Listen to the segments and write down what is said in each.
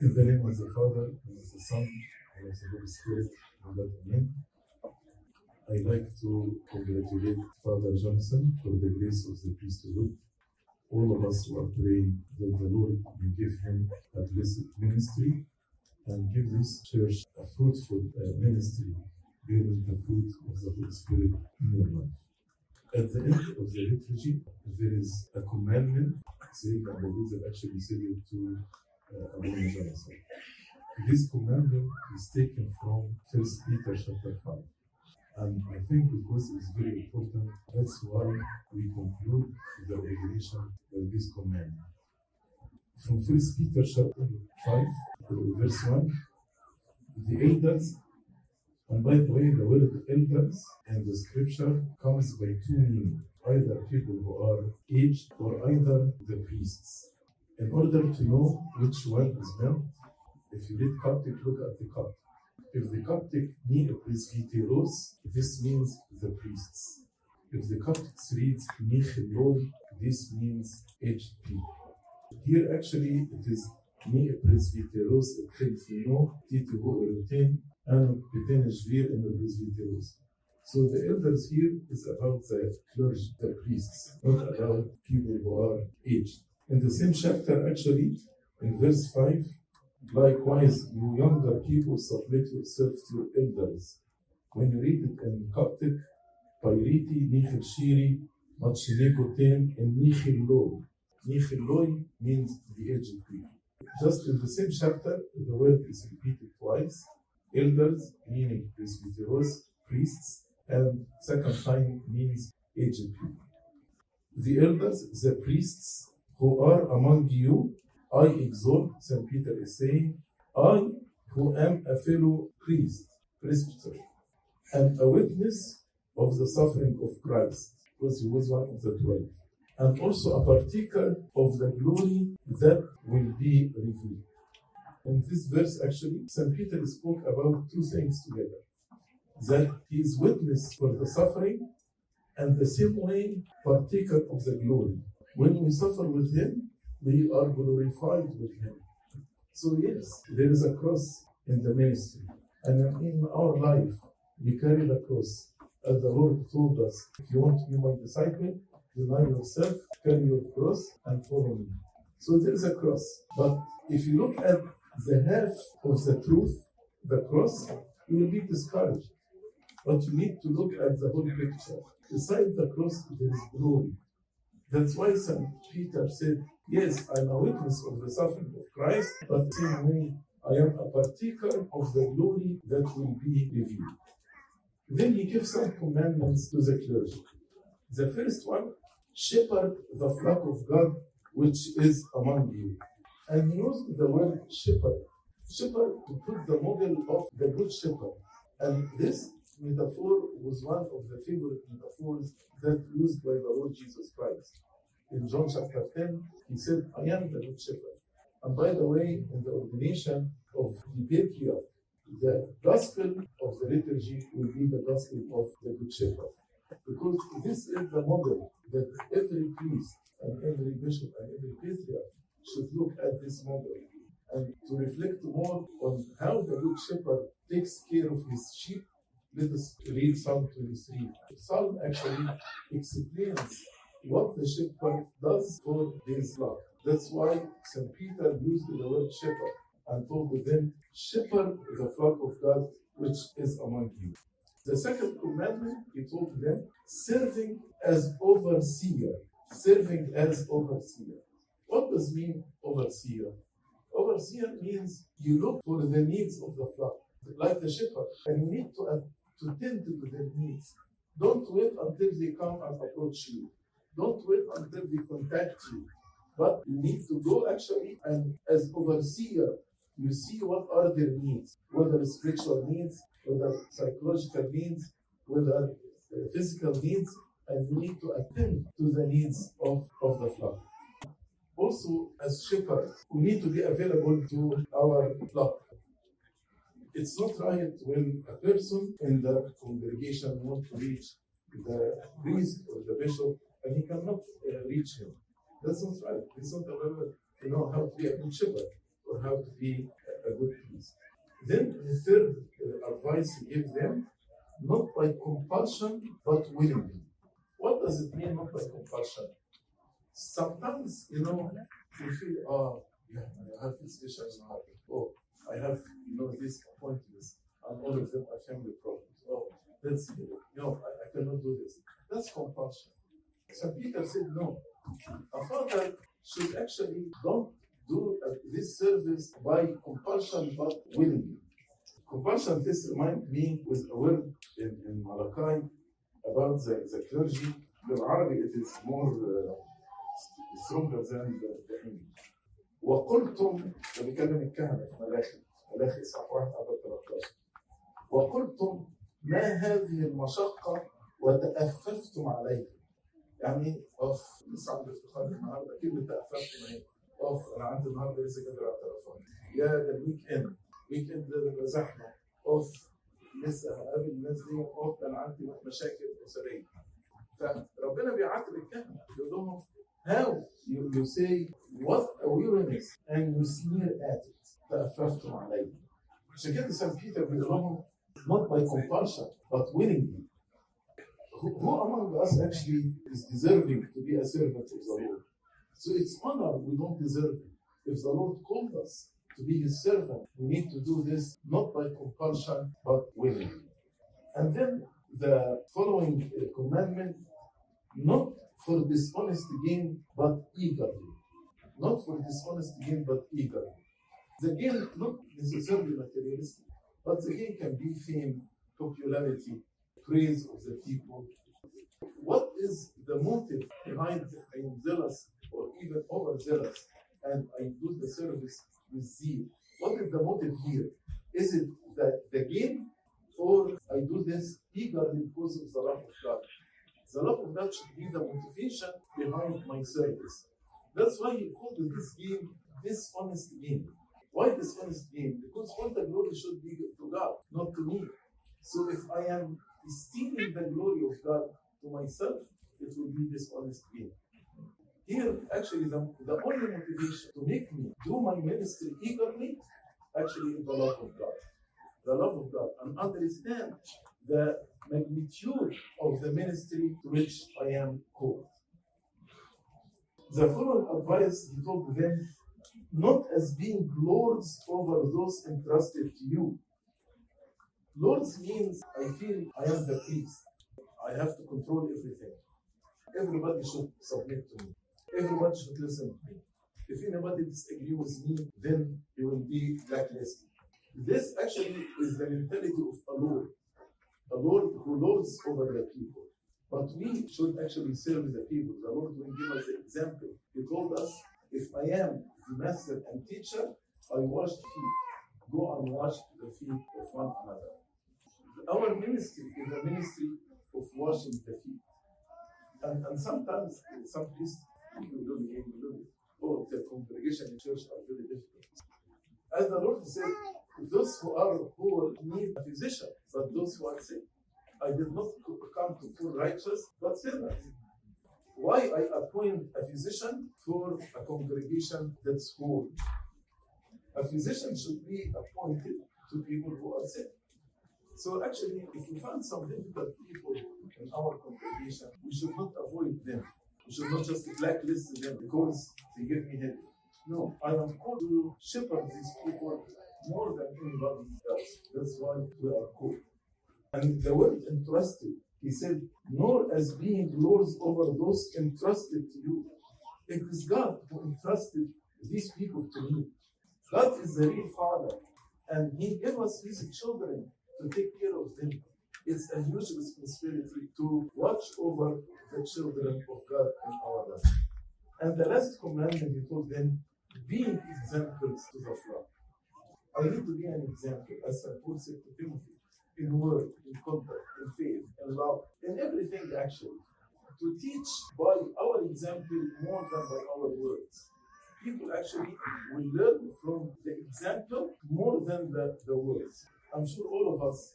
In the name of the Father, and of the Son, and of the Holy Spirit, Amen. I'd like to congratulate Father Jonathan for the grace of the priesthood. All of us who are praying that the Lord will give him a blessed ministry and give this church a fruitful uh, ministry, bearing the fruit of the Holy Spirit in your life. At the end of the liturgy, there is a commandment saying that the Lord actually said to. This commandment is taken from First Peter chapter 5. And I think because it's very important, that's why we conclude the revelation with this commandment. From First Peter chapter 5, verse 1, the elders, and by the way, the word elders in the scripture comes by two meanings either people who are aged or either the priests. In order to know which one is male, if you read Coptic, look at the Coptic. If the Coptic means presbyteros, this means the priests. If the Coptics reads Nichilon, this means aged people. Here actually it is me a presbyteros eltenfino, a elten, and peteneshvir in the presbyteros. So the elders here is about the clergy, the priests, not about people who are aged. In the same chapter, actually, in verse 5, likewise, you younger people submit yourself to your elders. When you read it in Coptic, Pairiti, Nichel Shiri, Machinikoten, and Nichel Loi. Nichel Loi means the aged people. Just in the same chapter, the word is repeated twice. Elders, meaning presbyteros, priests, and second time means aged people. The elders, the priests who are among you, I exhort, St. Peter is saying, I who am a fellow priest, presbyter, and a witness of the suffering of Christ, because he was one of the twelve, and also a partaker of the glory that will be revealed. In this verse, actually, St. Peter spoke about two things together that he is witness for the suffering and the same way partaker of the glory. When we suffer with him, we are glorified with him. So yes, there is a cross in the ministry. And in our life, we carry the cross. As the Lord told us, if you want to be my disciple, deny yourself, carry your cross, and follow me. So there is a cross. But if you look at the half of the truth, the cross, you will be discouraged. But you need to look at the whole picture. Beside the cross, there is glory. That's why St. Peter said, Yes, I'm a witness of the suffering of Christ, but in me, I am a partaker of the glory that will be revealed. Then he gives some commandments to the clergy. The first one, shepherd the flock of God which is among you. And he used the word shepherd. Shepherd to put the model of the good shepherd. And this metaphor was one of the favorite metaphors that used by the Lord Jesus Christ. In John chapter 10, he said, I am the good shepherd. And by the way, in the ordination of the patriarch, the gospel of the liturgy will be the gospel of the good shepherd. Because this is the model that every priest and every bishop and every patriarch should look at this model and to reflect more on how the good shepherd takes care of his sheep let us read Psalm 23. Psalm actually explains what the shepherd does for his flock. That's why St. Peter used the word shepherd and told them, Shepherd the flock of God which is among you. The second commandment, he told them, serving as overseer. Serving as overseer. What does mean overseer? Overseer means you look for the needs of the flock, like the shepherd, and you need to to tend to their needs. Don't wait until they come and approach you. Don't wait until they contact you. But you need to go actually and as overseer, you see what are their needs, whether spiritual needs, whether psychological needs, whether uh, physical needs, and you need to attend to the needs of, of the flock. Also, as shepherds, we need to be available to our flock it's not right when a person in the congregation wants to reach the priest or the bishop and he cannot uh, reach him. That's not right. He's not aware, you know, how to be a good shepherd. or how to be a, good priest. Then the third uh, advice he gives them, not by compulsion, but willingly. What does it mean, not by compulsion? Sometimes, you know, you feel, oh, yeah, I have this. Oh, I have, you know, these appointments, and all of them are family problems. Oh, that's, you know, I, I cannot do this. That's compulsion. St. Peter said, no. A father should actually don't do uh, this service by compulsion but willingly. Compulsion, this reminds me with a word in, in Malachi about the, the clergy. The Arabic it is more uh, stronger than the, the English. وقلتم ده الكهنة في ملاخي ملاخي إصحاح 1 عدد 13 وقلتم ما هذه المشقة وتأففتم عليها. يعني أوف لسه عندي افتخار النهارده أكيد تأففتم اهي أوف أنا عندي النهارده لسه قادر على التليفون. يا ده الويك اند ويك اند ده زحمة. أوف لسه هقابل الناس دي. أوف أنا عندي مشاكل أسرية. فربنا بيعاتب الكهنه يقول لهم how you, you say what a weariness and you sneer at it تأففتم عليه عشان كده سان بيتر بيقول لهم not by compulsion but willingly who, who among us actually is deserving to be a servant of the Lord? So it's honor we don't deserve it. If the Lord called us to be his servant, we need to do this not by compulsion but willingly. And then the following uh, commandment not for dishonest gain but eagerly. Not for dishonest gain but eagerly. The gain not necessarily materialistic, but the gain can be fame, popularity, praise of the people. What is the motive behind if I am zealous or even overzealous and I do the service with zeal? What is the motive here? Is it that the gain or I do this eagerly because of the love of God? Should be the motivation behind my service. That's why he called this game dishonest game. Why dishonest game? Because all the glory should be to God, not to me. So if I am stealing the glory of God to myself, it will be dishonest game. Here, actually, the, the only motivation to make me do my ministry eagerly, actually, is the love of God. The love of God. And understand the magnitude of the ministry to which I am called. The following advice he told them, not as being lords over those entrusted to you. Lords means I feel I am the priest. I have to control everything. Everybody should submit to me. Everybody should listen to me. If anybody disagree with me, then he will be blacklisted. This actually is the mentality of a lord, a lord who lords over the people. But we should actually serve the people. The Lord will give us the example. He told us, if I am the master and teacher, I wash the feet. Go and wash the feet of one another. Our ministry is a ministry of washing the feet. And, and sometimes some priests will do do it. Oh, the congregation in church are very difficult. As the Lord said, those who are poor need a physician, but those who are sick. I did not come to poor righteous, but sinners. Why I appoint a physician for a congregation that's whole? A physician should be appointed to people who are sick. So actually, if we find some difficult people in our congregation, we should not avoid them. We should not just blacklist them because they give me headache. No, I am called to shepherd these people more than anybody else. That's why we are called. And the word entrusted, he said, nor as being lords over those entrusted to you. It is God who entrusted these people to me. God is the real Father, and He gave us His children to take care of them. It's a huge responsibility to watch over the children of God in our life. And the last commandment He told them, being examples to the flock. I need to be an example, as St. Paul said to Timothy in word, in conduct, in faith, in love, in everything actually. To teach by our example more than by our words. People actually will learn from the example more than the, the words. I'm sure all of us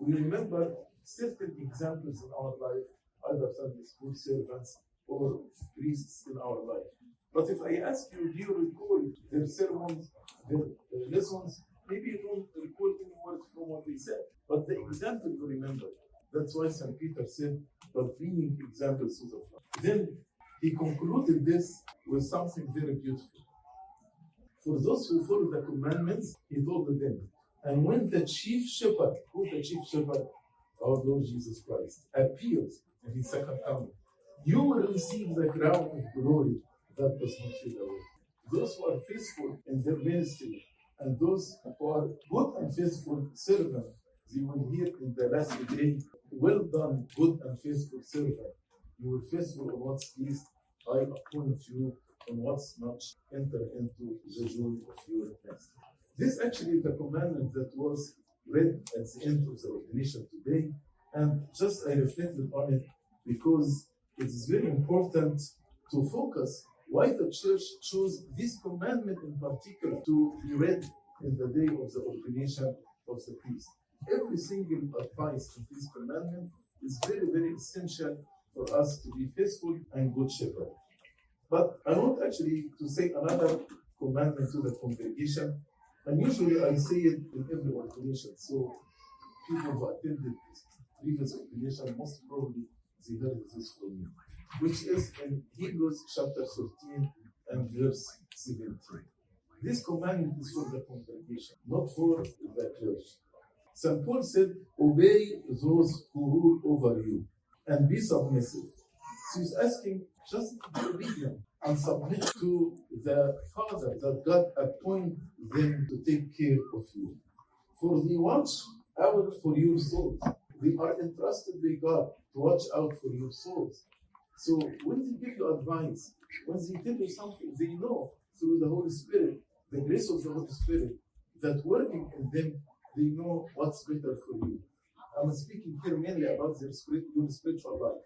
we remember certain examples in our life, either Sunday school servants or priests in our life. But if I ask you, do you recall their sermons, their lessons? Maybe you don't recall any words from what they said, but the example you remember. That's why St. Peter said, but being examples to the. Then he concluded this with something very beautiful. For those who follow the commandments, he told them, and when the chief shepherd, who the chief shepherd? Our Lord Jesus Christ, appears in his second coming, you will receive the crown of glory that does not fade. Those who are faithful in their ministry and those who are good and faithful servants, they will hear in the last day, Well done, good and faithful servant. You were faithful on what's least, I appoint you on what's much. Enter into the joy of your master. This actually the commandment that was read at the end of the ordination today, and just I reflected on it because it is very important to focus why the church chose this commandment in particular to be read in the day of the ordination of the priest. Every single advice in this commandment is very, very essential for us to be faithful and good shepherd. But I want actually to say another commandment to the congregation, and usually I say it in every ordination. So people who attended this previous ordination most probably they heard this from me, which is in Hebrews chapter 13 and verse 17. This commandment is for the congregation, not for the church. St. Paul said, Obey those who rule over you and be submissive. So he's asking, just be obedient and submit to the Father that God appoint them to take care of you. For they watch out for your souls. They are entrusted by God to watch out for your souls. So when they give you advice, when they tell you something, they know through the Holy Spirit, the grace of the Holy Spirit, that working in them, they know what's better for you. I'm speaking here mainly about their spirit, spiritual life.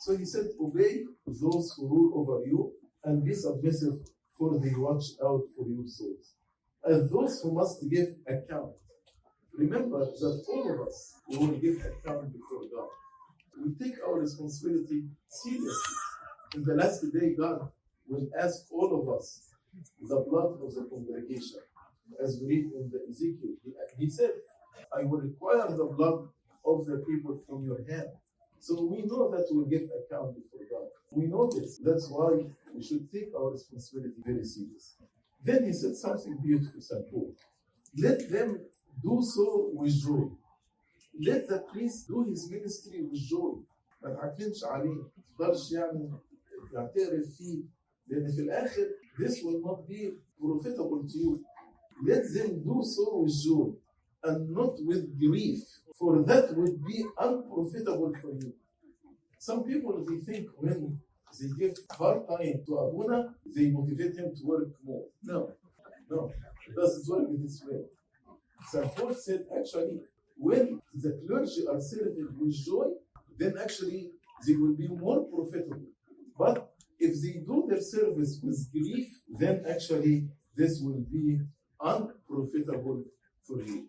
So he said, Obey those who rule over you and be submissive, for they watch out for your souls. And those who must give account. Remember that all of us will give account before God. We take our responsibility seriously. In the last day, God will ask all of us the blood of the congregation. As we read in the Ezekiel, he, he said, I will require the blood of the people from your hand. So we know that we'll give account before God. We know this. That's why we should take our responsibility very seriously. Then he said something beautiful, St. Paul. Let them do so with joy Let the priest do his ministry with joy. ما تعكنش عليه، ما تقدرش يعني تعترف فيه، لأن في الآخر this will not be profitable to you. Let them do so with joy and not with grief, for that would be unprofitable for you. Some people they think when they give hard time to Abuna, they motivate him to work more. No, no, it doesn't work this way. St. Paul said actually, when the clergy are serving with joy, then actually they will be more profitable. But if they do their service with grief, then actually this will be unprofitable for you.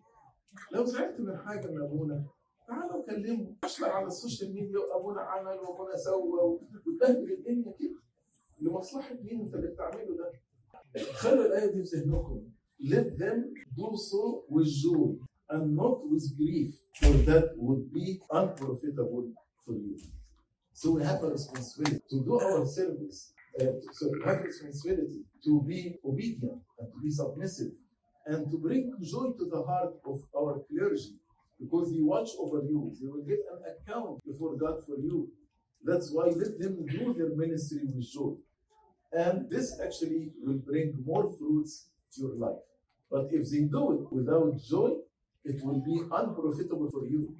لو زعلت من حاجة من ابونا تعالوا كلمه اشتغل على السوشيال ميديا وابونا عمل وابونا سوى وتبهدل الدنيا كده لمصلحه مين انت اللي بتعمله ده؟ خلوا الايه دي في ذهنكم let them do so with joy and not with grief for that would be unprofitable for you. So we have a responsibility to do our service. Uh, so we have a responsibility to be obedient and to be submissive and to bring joy to the heart of our clergy because they watch over you. They will give an account before God for you. That's why let them do their ministry with joy. And this actually will bring more fruits to your life. But if they do it without joy, it will be unprofitable for you.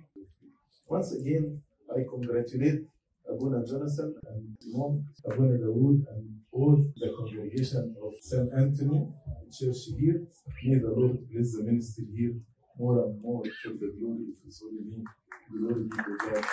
Once again, I congratulate Abuna Jonathan and Abuna Dawood, and all the congregation of St. Anthony Church here. May the Lord bless the ministry here more and more for the glory of His holy name. Glory be to God.